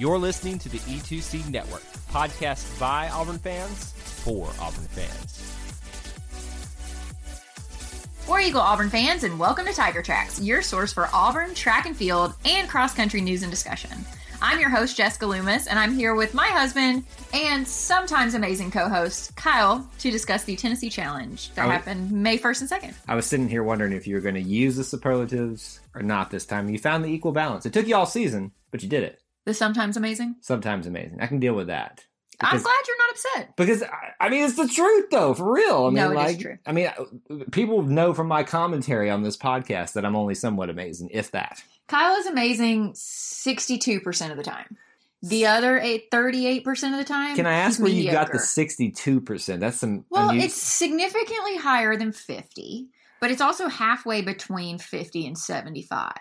You're listening to the E2C Network, podcast by Auburn fans for Auburn fans. War Eagle Auburn fans, and welcome to Tiger Tracks, your source for Auburn track and field and cross country news and discussion. I'm your host, Jessica Loomis, and I'm here with my husband and sometimes amazing co host, Kyle, to discuss the Tennessee Challenge that was- happened May 1st and 2nd. I was sitting here wondering if you were going to use the superlatives or not this time. You found the equal balance. It took you all season, but you did it. The sometimes amazing. Sometimes amazing. I can deal with that. I'm glad you're not upset. Because I- I mean, it's the truth, though, for real. I mean, No, it is like, true. I mean, uh, people know from my commentary on this podcast that I'm only somewhat amazing, if that. Kyle is amazing 62% of the time. The other eight, 38% of the time, Can I ask where you got the 62 percent? That's some. Well, it's significantly higher than 50, but it's also halfway between 50 and 75.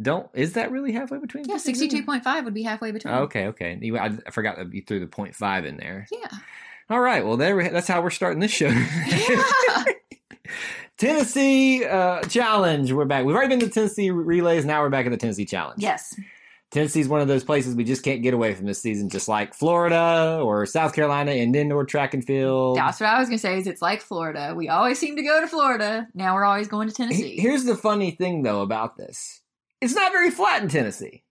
Don't. Is that really halfway between? Yeah, 62.5 would be halfway between. Oh, okay, okay. I, I forgot that you threw the point five in there. Yeah. All right. Well, there. we- That's how we're starting this show. Yeah. Tennessee uh, Challenge. We're back. We've already been to Tennessee relays. Now we're back at the Tennessee Challenge. yes. Tennessee's one of those places we just can't get away from this season, just like Florida or South Carolina and indoor track and field. That's what I was going to say is it's like Florida. We always seem to go to Florida. Now we're always going to Tennessee. Here's the funny thing, though, about this. It's not very flat in Tennessee.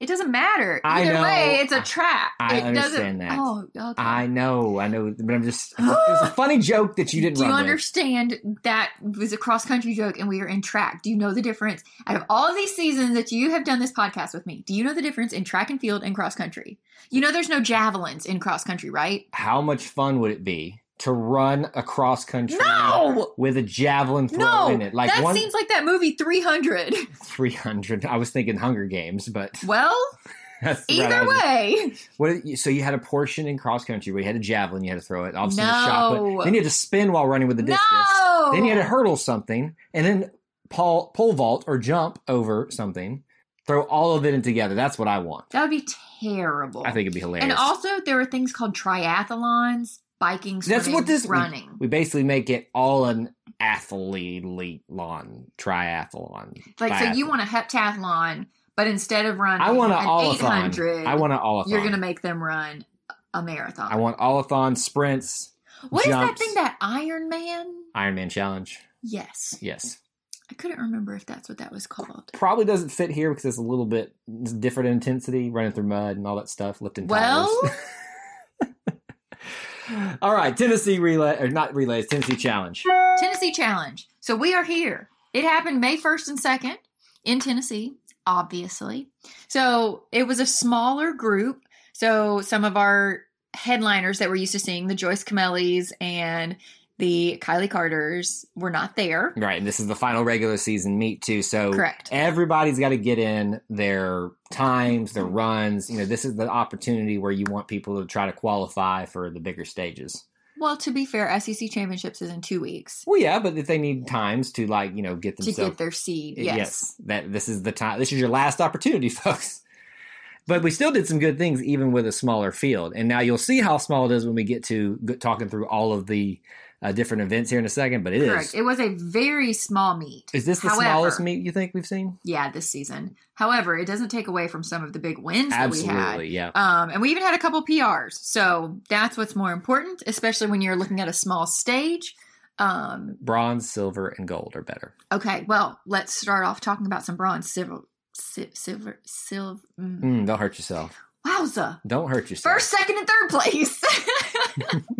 it doesn't matter. I Either know. way, it's a trap. I it understand that. Oh, okay. I know, I know, but I'm just. It was a funny joke that you didn't Do you run with. understand that was a cross country joke and we are in track? Do you know the difference? Out of all these seasons that you have done this podcast with me, do you know the difference in track and field and cross country? You know there's no javelins in cross country, right? How much fun would it be to run across country No! with a javelin throw No! in it? Like that one seems like that movie 300. 300. I was thinking Hunger Games, but Well, either way. What? So you had a portion in cross country where you had a javelin, you had to throw it. Obviously, the No. shot put. Then you had to spin while running with the discus. No! Then you had to hurdle something, and then pole, pole vault or jump over something. Throw all of it in together. That's what I want. That would be terrible. I think it'd be hilarious. And also, there are things called triathlons, biking, swimming, That's what this running. We basically make it all an athlete lawn triathlon. like, so you want a heptathlon, but instead of running I want an olathon. 800, I want an olathon. you're going to make them run a marathon. I want olathon sprints. What is that thing that Iron Man? Iron Man challenge. Yes. Yes. I couldn't remember if that's what that was called. Probably doesn't fit here because it's a little bit different intensity, running through mud and all that stuff, lifting Well. all right, Tennessee relay or not relays, Tennessee challenge. Tennessee Challenge. So we are here. It happened May 1st and 2nd in Tennessee, obviously. So it was a smaller group. So some of our headliners that we're used to seeing, the Joyce Camellis and the Kylie Carters, were not there. Right, and this is the final regular season meet too. So Correct. everybody's got to get in their times, their runs. You know, this is the opportunity where you want people to try to qualify for the bigger stages. Well, to be fair, SEC Championships is in two weeks Well, yeah, but if they need times to like you know get themselves to get their seed. Yes. that this is the time. This is your last opportunity, folks. But we still did some good things, even with a smaller field. And now you'll see how small it is when we get to talking through all of the uh, different events here in a second. But it is. Correct. It was a very small meet. Is this the However- smallest meet you think we've seen? Yeah, this season. However, it doesn't take away from some of the big wins that we had. Absolutely, yeah. Um, and we even had a couple PRs. So that's what's more important, especially when you're looking at a small stage. Um, Bronze, silver, and gold are better. okay, well, let's start off talking about some bronze, silver, si- silver, silver. Mm. Mm, don't hurt yourself. Wowza. Don't hurt yourself. First, second, and third place.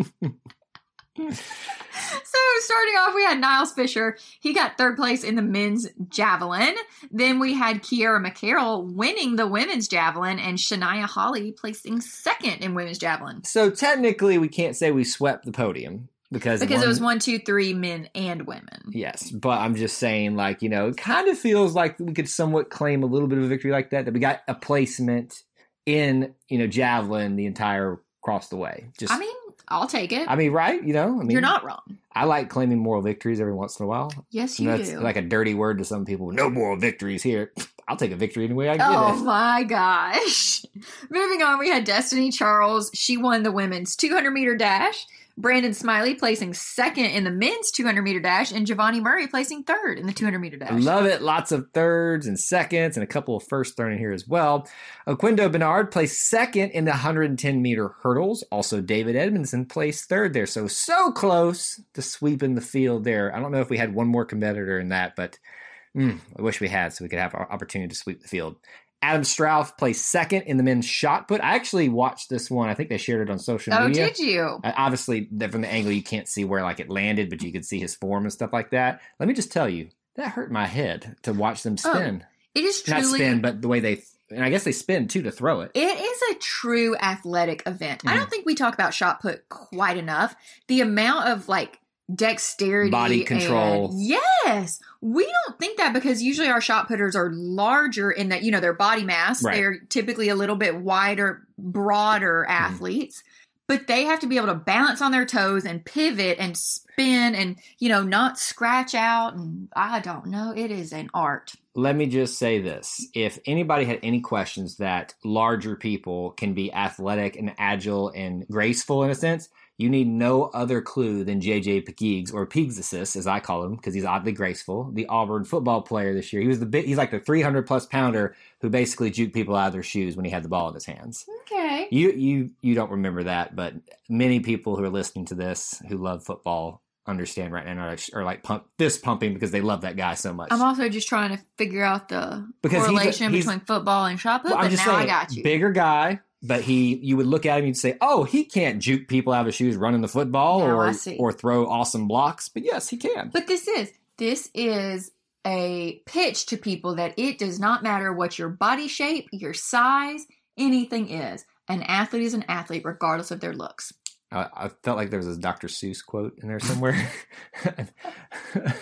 starting off, we had Niles Fisher. He got third place in the men's javelin. Then we had Kiera McCarroll winning the women's javelin, and Shania Holly placing second in women's javelin. So technically, we can't say we swept the podium because because it was one, two, three men and women. Yes, but I'm just saying, like, you know, it kind of feels like we could somewhat claim a little bit of a victory like that, that we got a placement in, you know, javelin the entire across the way. Just, I mean, I'll take it. I mean, right? You know, I mean, You're not wrong. I like claiming moral victories every once in a while. Yes, you that's do. like a dirty word to some people. No moral victories here. I'll take a victory anyway I can Oh get it. my gosh. Moving on, we had Destiny Charles. She won the women's 200 meter dash. Brandon Smiley placing second in the men's 200 meter dash, and Giovanni Murray placing third in the 200 meter I dash. love it. Lots of thirds and seconds and a couple of firsts thrown in here as well. Oquindo Bernard placed second in the 110 meter hurdles. Also, David Edmondson placed third there. So, so close to sweeping the field there. I don't know if we had one more competitor in that, but mm, I wish we had so we could have our opportunity to sweep the field. Adam Strauss placed second in the men's shot put. I actually watched this one. I think they shared it on social oh, media. Oh, did you? Uh, Obviously, from the angle you can't see where like it landed, but you could see his form and stuff like that. Let me just tell you, that hurt my head to watch them Oh, spin. It is Not spin, but the way they and I guess they spin too to throw it. It is a true athletic event. I Mhm. don't think we talk about shot put quite enough. The amount of like dexterity, Body control. and- yes, we don't think that because usually our shot putters are larger in that you know their body mass. Right. They're typically a little bit wider, broader Mm-hmm. athletes. But they have to be able to balance on their toes and pivot and spin and, you know, not scratch out. And I don't know. It is an art. Let me just say this. If anybody had any questions that larger people can be athletic and agile and graceful in a sense, you need no other clue than JJ Pegues or Pegasus, as I call him, because he's oddly graceful. The Auburn football player this year. He was the bit. He's like the 300 plus pounder who basically juked people out of their shoes when he had the ball in his hands. Okay. You you you don't remember that, but many people who are listening to this who love football understand right now and are, are like pump, fist pumping because they love that guy so much. I'm also just trying to figure out the Because he's a- correlation he's- between football and shot put, Well, but I'm just now saying, I got you. bigger guy, but he you would look at him and you'd say, "Oh, he can't juke people out of his shoes running the football or or throw awesome blocks." But yes, he can. But this is this is a pitch to people that it does not matter what your body shape, your size, anything is. An athlete is an athlete regardless of their looks. I, I felt like there was a Dr. Seuss quote in there somewhere.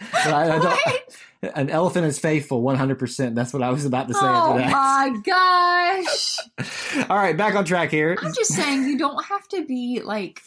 I, I don't. An elephant is faithful, one hundred percent. That's what I was about to say oh my gosh. All right, back on track here. I'm just saying you don't have to be like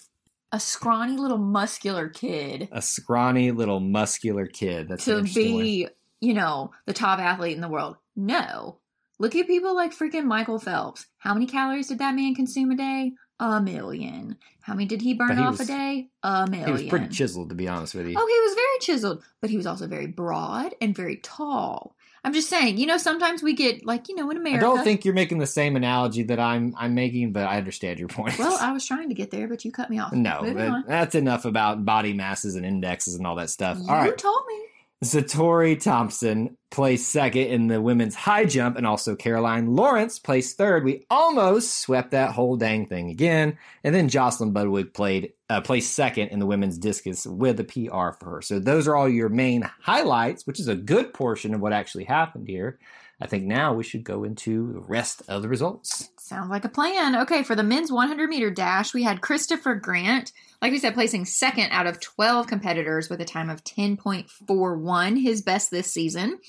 a scrawny little muscular kid A scrawny little muscular kid. That's to be, you know, the top athlete in the world. No. Look at people like freaking Michael Phelps. How many calories did that man consume a day? A million. How many did he burn he off was- a day? A million. He was pretty chiseled, to be honest with you. Oh, he was very chiseled, but he was also very broad and very tall. I'm just saying, you know, sometimes we get like, you know, in America. I don't think you're making the same analogy that I'm I'm making, but I understand your point. Well, I was trying to get there, but you cut me off. no, that's enough about body masses and indexes and all that stuff. All right. You all right, told me. Satori Thompson placed second in the women's high jump, and also Caroline Lawrence placed third. We almost swept that whole dang thing again. And then Jocelyn Budwig played uh, placed second in the women's discus with a PR for her. So those are all your main highlights, which is a good portion of what actually happened here. I think now we should go into the rest of the results. Sounds like a plan. Okay, for the men's 100 meter dash, we had Christopher Grant, like we said, placing second out of 12 competitors with a time of 10.41, his best this season.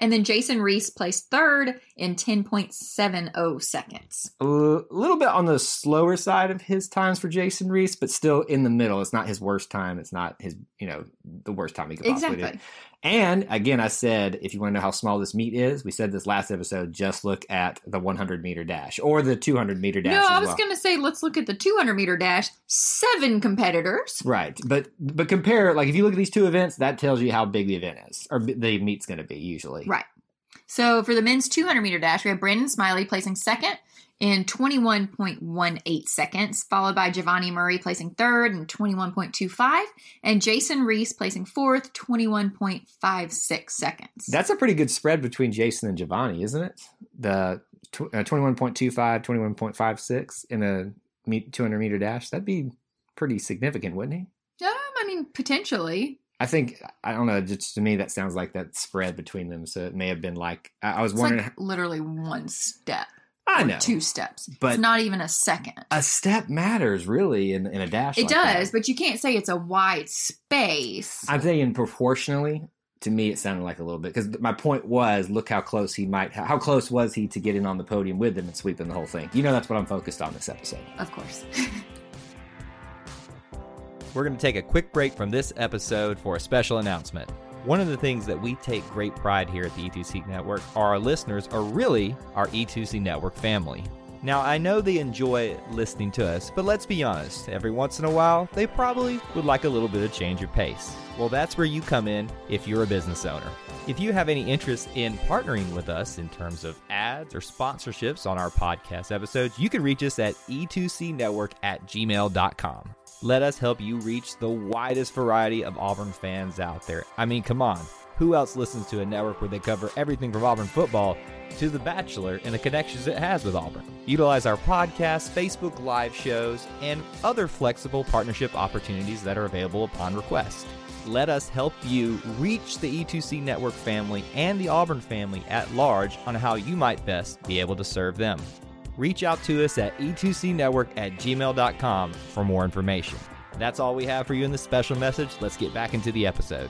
And then Jason Reese placed third in 10.70 seconds. A little bit on the slower side of his times for Jason Reese, but still in the middle. It's not his worst time. It's not his, you know, the worst time he could possibly Exactly. do. And again, I said, if you want to know how small this meet is, we said this last episode, just look at the 100 meter dash or the 200 meter dash. No, I was well. going to say let's look at the 200 meter dash. Seven competitors. Right, but but compare like if you look at these two events, that tells you how big the event is or the meet's going to be usually. Right. So for the men's 200 meter dash, we have Brandon Smiley placing second in 21.18 seconds, followed by Giovanni Murray placing third in 21.25, and Jason Reese placing fourth, 21.56 seconds. That's a pretty good spread between Jason and Giovanni, isn't it? The tw- uh, 21.25, 21.56 in a meet, 200 meter dash. That'd be pretty significant, wouldn't he? um, I mean, potentially. I think, I don't know, just to me, that sounds like that spread between them. So it may have been like, I, I was It's wondering, like literally one step. I know. two steps. But- it's not even a second. A step matters really in, in a dash. it like that. does, but you can't say it's a wide space. I'm thinking proportionally. To me, it sounded like a little bit because my point was, look how close he might. How close was he to getting on the podium with them and sweeping the whole thing? You know, that's what I'm focused on this episode. of course. We're going to take a quick break from this episode for a special announcement. One of the things that we take great pride here at the E2C Network are our listeners are really our E2C Network family. Now, I know they enjoy listening to us, but let's be honest, every once in a while, they probably would like a little bit of change of pace. Well, that's where you come in if you're a business owner. If you have any interest in partnering with us in terms of ads or sponsorships on our podcast episodes, you can reach us at e2cnetwork at gmail.com. Let us help you reach the widest variety of Auburn fans out there. I mean, come on. Who else listens to a network where they cover everything from Auburn football to The Bachelor and the connections it has with Auburn? Utilize our podcast, Facebook Live shows, and other flexible partnership opportunities that are available upon request. Let us help you reach the E2C Network family and the Auburn family at large on how you might best be able to serve them. Reach out to us at e2cnetwork at gmail.com for more information. That's all we have for you in this special message. Let's get back into the episode.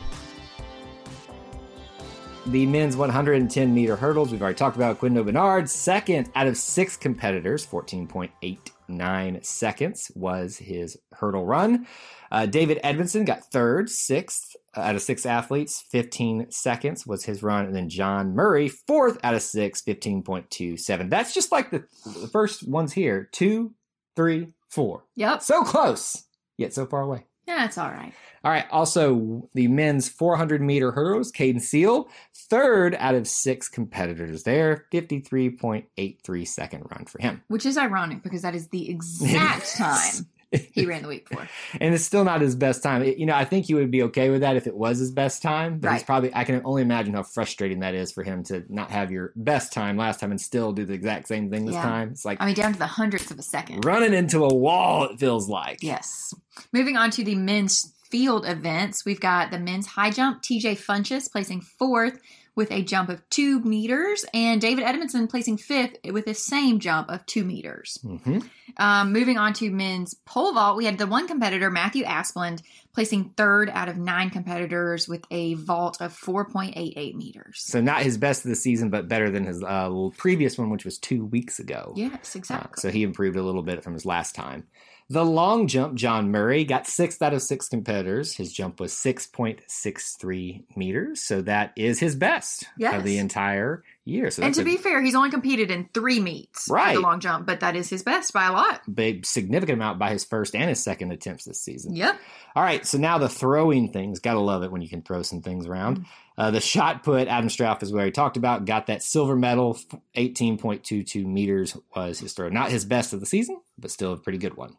The men's 110 meter hurdles, we've already talked about Quindo Bernard, second out of six competitors, 14.89 seconds was his hurdle run. Uh, David Edmondson got third, sixth out of six athletes, 15 seconds was his run. And then John Murray, fourth out of six, 15.27. That's just like the, the first ones here two, three, four. yep. So close, yet so far away. Yeah, it's all right. All right. Also, the men's 400 meter hurdles, Caden Seal, third out of six competitors there, 53.83 second run for him. Which is ironic because that is the exact time he ran the week before. And it's still not his best time. It- you know, I think he would be okay with that if it was his best time. But he's probably, I can only imagine how frustrating that is for him to not have your best time last time and still do the exact same thing this Yeah. time. It's like I mean, down to the hundredths of a second. running into a wall, it feels like. Yes. Moving on to the men's field events, we've got the men's high jump, TJ Funches placing fourth with a jump of two meters, and David Edmondson placing fifth with the same jump of two meters. hmm Um, moving on to men's pole vault, we had the one competitor, Matthew Asplund, placing third out of nine competitors with a vault of 4.88 meters. So not his best of the season, but better than his uh, previous one, which was two weeks ago. Yes, Uh, exactly. so he improved a little bit from his last time. The long jump, John Murray got sixth out of six competitors. His jump was 6.63 meters. So that is his best Yes. of the entire year. So and to a be fair, he's only competed in three meets Right. the long jump, but that is his best by a lot. big, significant amount by his first and his second attempts this season. Yep. All right, so now the throwing things. Gotta love it when you can throw some things around. Uh, the shot put, Adam Straff, is where he talked about, got that silver medal. 18.22 meters was his throw. Not his best of the season, but still a pretty good one.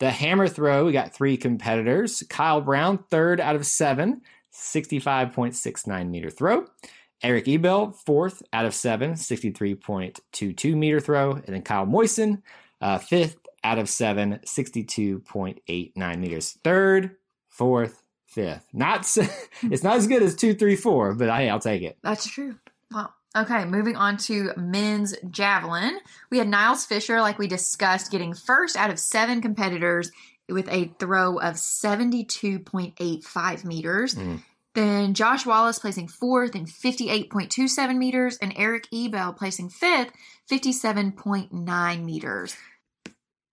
The hammer throw, we got three competitors. Kyle Brown, third out of seven, 65.69 meter throw. Eric Ebel, fourth out of seven, 63.22 meter throw. And then Kyle Moisen, uh, fifth out of seven, 62.89 meters. Third, fourth, fifth. Not it's not as good as two, three, four, but hey, I'll take it. That's true. Wow. Okay, moving on to men's javelin. We had Niles Fisher, like we discussed, getting first out of seven competitors with a throw of 72.85 meters. Mm. Then Josh Wallace placing fourth in 58.27 meters, and Eric Ebel placing fifth, 57.9 meters.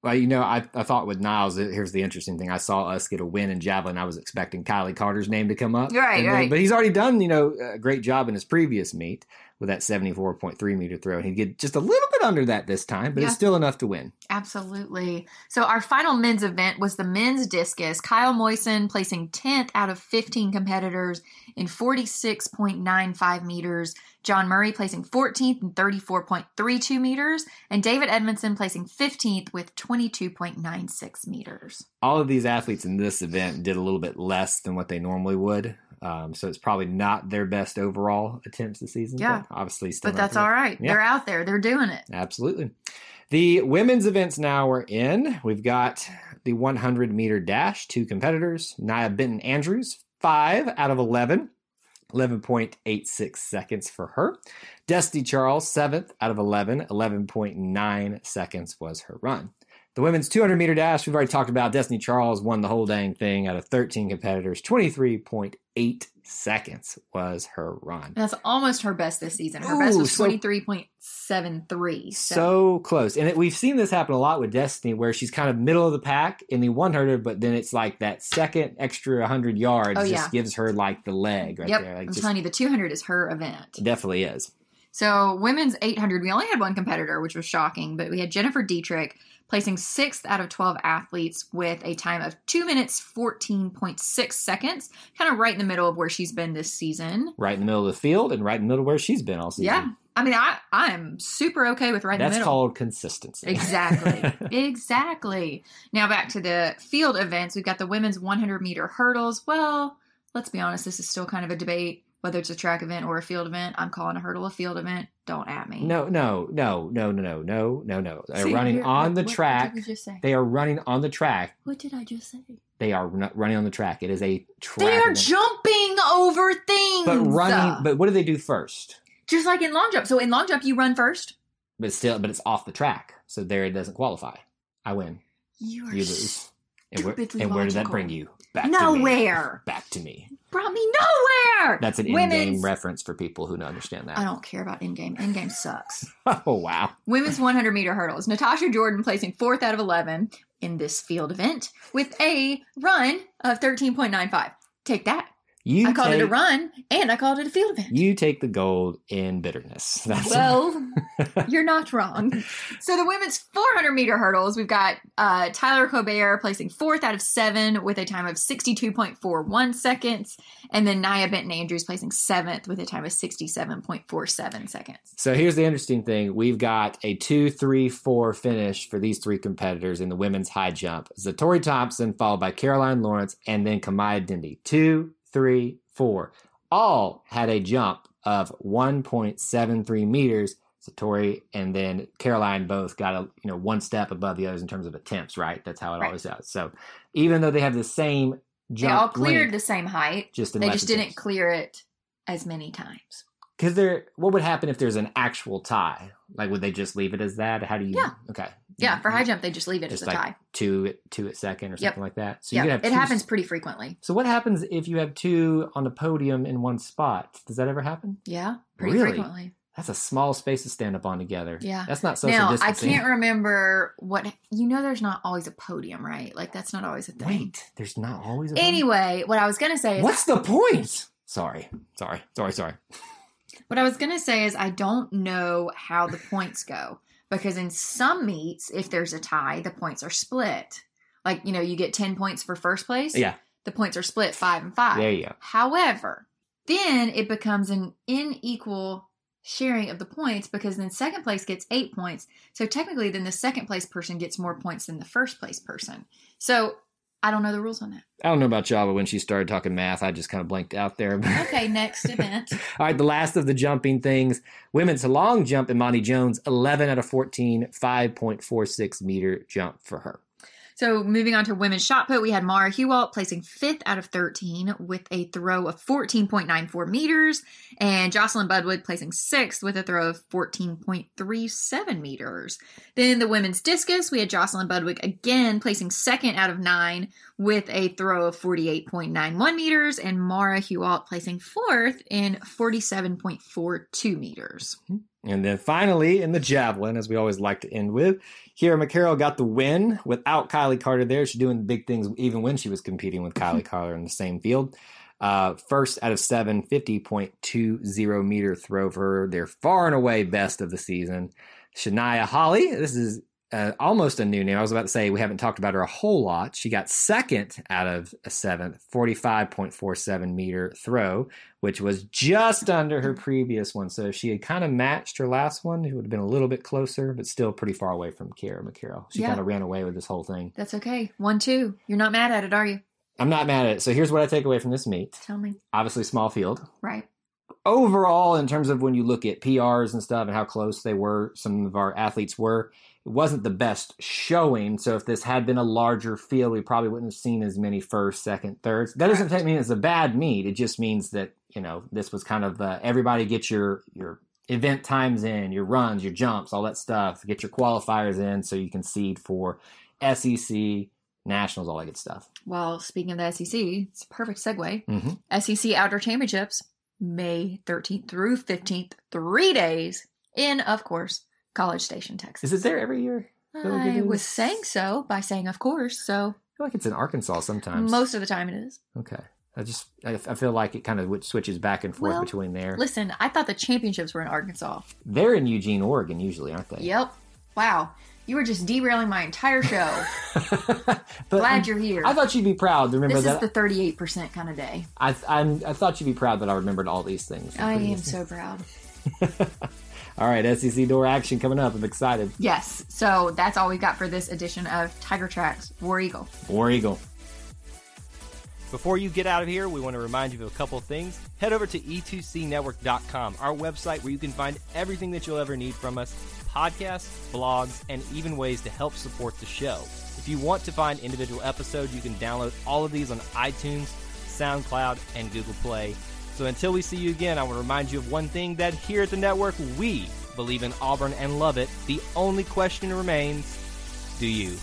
Well, you know, I, I thought with Niles, here's the interesting thing. I saw us get a win in javelin. I was expecting Kylie Carter's name to come up. Right, then- right. But he's already done, you know, a great job in his previous meet with that 74.3 meter throw. And he'd get just a little bit under that this time, but Yeah. it's still enough to win. Absolutely. So our final men's event was the men's discus. Kyle Moisen placing 10th out of 15 competitors in 46.95 meters. John Murray placing 14th in 34.32 meters. And David Edmondson placing 15th with 22.96 meters. all of these athletes in this event did a little bit less than what they normally would. Um, so it's probably not their best overall attempts this season. Yeah. But obviously, still. But that's all right. Yeah. They're out there. They're doing it. Absolutely. The women's events now are in. We've got the 100 meter dash, two competitors. Nia Benton Andrews, five out of 11. 11.86 seconds for her. Destiny Charles, seventh out of 11, 11.9 seconds was her run. The women's 200 meter dash, we've already talked about. Destiny Charles won the whole dang thing out of 13 competitors. 23.8 seconds was her run. That's almost her best this season. Her best was so- 23.73. So, So close. And it, we've seen this happen a lot with Destiny where she's kind of middle of the pack in the 100, but then it's like that second extra 100 yards Oh, just yeah. gives her like the leg right yep, there. Like I'm just, telling you, the 200 is her event. definitely is. So, women's 800, we only had one competitor, which was shocking, but we had Jennifer Dietrich placing sixth out of 12 athletes with a time of 2 minutes 14.6 seconds, kind of right in the middle of where she's been this season. Right in the middle of the field and right in the middle of where she's been all season. Yeah. I mean, I, I'm super okay with right in That's the middle. called consistency. Exactly. exactly. Now back to the field events. We've got the women's 100 meter hurdles. Well, let's be honest, this is still kind of a debate whether it's a track event or a field event. I'm calling a hurdle a field event. Don't at me. No, no, no, no, no, no, no, no. They're See, running on the what, track. What they are running on the track. What did I just say? They are running on the track. It is a track. They are event. jumping over things. But running. But what do they do first? Just like in long jump. So in long jump, you run first. But still, but it's off the track, so there it doesn't qualify. I win. You, you lose. And where, and where did that bring you? Back nowhere. To me. Back to me. Brought me nowhere. That's an Women's- Endgame reference for people who don't understand that. I don't care about Endgame. In game sucks. oh wow! Women's 100 meter hurdles. Natasha Jordan placing fourth out of 11 in this field event with a run of 13.95. Take that. You I called it a run and I called it a field event. You take the gold in bitterness. That's well, you're not wrong. So the women's 400 meter hurdles, we've got uh, Tyler Colbert placing fourth out of seven with a time of 62.41 seconds, and then Nia Benton Andrews placing seventh with a time of 67.47 seconds. So here's the interesting thing. We've got a two, three, four finish for these three competitors in the women's high jump. Zatori Thompson, followed by Caroline Lawrence, and then Kamaya Dindy. Two, three, four. All had a jump of 1.73 meters. Satori and then Caroline both got a you know one step above the others in terms of attempts, right? That's how it Right. always does. So even though they have the same jump, They all cleared length, the same height. just in They just didn't clear it as many times. Because there, what would happen if there's an actual tie? Like, would they just leave it as that? How do you? Yeah. Okay. Yeah, for high mm-hmm. jump, they just leave it Just as a like tie. two, at- two at second or Yep. something like that. So you Yeah, have it two- happens pretty frequently. So what happens if you have two on the podium in one spot? Does that ever happen? Yeah, pretty Really? frequently. That's a small space to stand up on together. Yeah. That's not social now, distancing. I can't remember what you know. There's not always a podium, right? Like that's not always a thing. Wait, there's not always a Anyway, what I was gonna say is What's the point? Sorry, sorry, sorry, sorry. What I was gonna say is I don't know how the points go because in some meets, if there's a tie, the points are split. Like you know, you get ten points for first place. Yeah, the points are split five and five. there you go. However, then it becomes an unequal sharing of the points because then second place gets eight points. So technically, then the second place person gets more points than the first place person. So I don't know the rules on that. I don't know about y'all, but when she started talking math, I just kind of blanked out there. Okay, next event. All right, the last of the jumping things. Women's long jump, Imani Jones, 11 out of 14, 5.46 meter jump for her. So moving on to women's shot put, we had Mara Hewalt placing fifth out of 13 with a throw of 14.94 meters, and Jocelyn Budwood placing sixth with a throw of 14.37 meters. Then in the women's discus, we had Jocelyn Budwick again placing second out of nine with a throw of 48.91 meters, and Mara Hewalt placing fourth in 47.42 meters. Mm-hmm. And then finally, in the javelin, as we always like to end with, Kira McCarroll got the win without Kylie Carter there. She's doing big things even when she was competing with Kylie Carter in the same field. Uh, first out of seven, 50.20 meter throw for her. Their far and away best of the season. Shania Holly, this is uh, almost a new name. I was about to say we haven't talked about her a whole lot. She got second out of a seventh, 45.47 meter throw, which was just under her previous one. So if she had kind of matched her last one, it would have been a little bit closer, but still pretty far away from Kira McCarroll. She Yeah. kind of ran away with this whole thing. That's okay. One, two. You're not mad at it, are you? I'm not mad at it. So here's what I take away from this meet. Tell me. Obviously, small field. Right. overall, in terms of when you look at PRs and stuff and how close they were, some of our athletes were, it wasn't the best showing. So if this had been a larger field, we probably wouldn't have seen as many first, second, thirds. That doesn't mean it's a bad meet. It just means that you know this was kind of uh, everybody get your your event times in, your runs, your jumps, all that stuff. Get your qualifiers in so you can seed for SEC, nationals, all that good stuff. Well, speaking of the SEC, it's a perfect segue. Mm-hmm. SEC Outdoor Championships, May 13th through 15th, three days in, of course, College Station, Texas. Is it there every year? I was saying so by saying, of course. So I feel like it's in Arkansas sometimes. most of the time it is. Okay. I just I, I feel like it kind of switches back and forth Well, between there. Listen, I thought the championships were in Arkansas. They're in Eugene, Oregon, usually, aren't they? Yep. Wow. You were just derailing my entire show. Glad you're here. I thought you'd be proud to remember this is that. the 38% kind of day. I I'm, I thought you'd be proud that I remembered all these things. I am so proud. All right, SEC door action coming up. I'm excited. Yes. So that's all we've got for this edition of Tiger Tracks War Eagle. War Eagle. Before you get out of here, we want to remind you of a couple of things. Head over to e e2cnetwork.com, our website where you can find everything that you'll ever need from us podcasts, blogs, and even ways to help support the show. If you want to find individual episodes, you can download all of these on iTunes, SoundCloud, and Google Play. So until we see you again, I want to remind you of one thing that here at the network, we believe in Auburn and love it. The only question remains do you?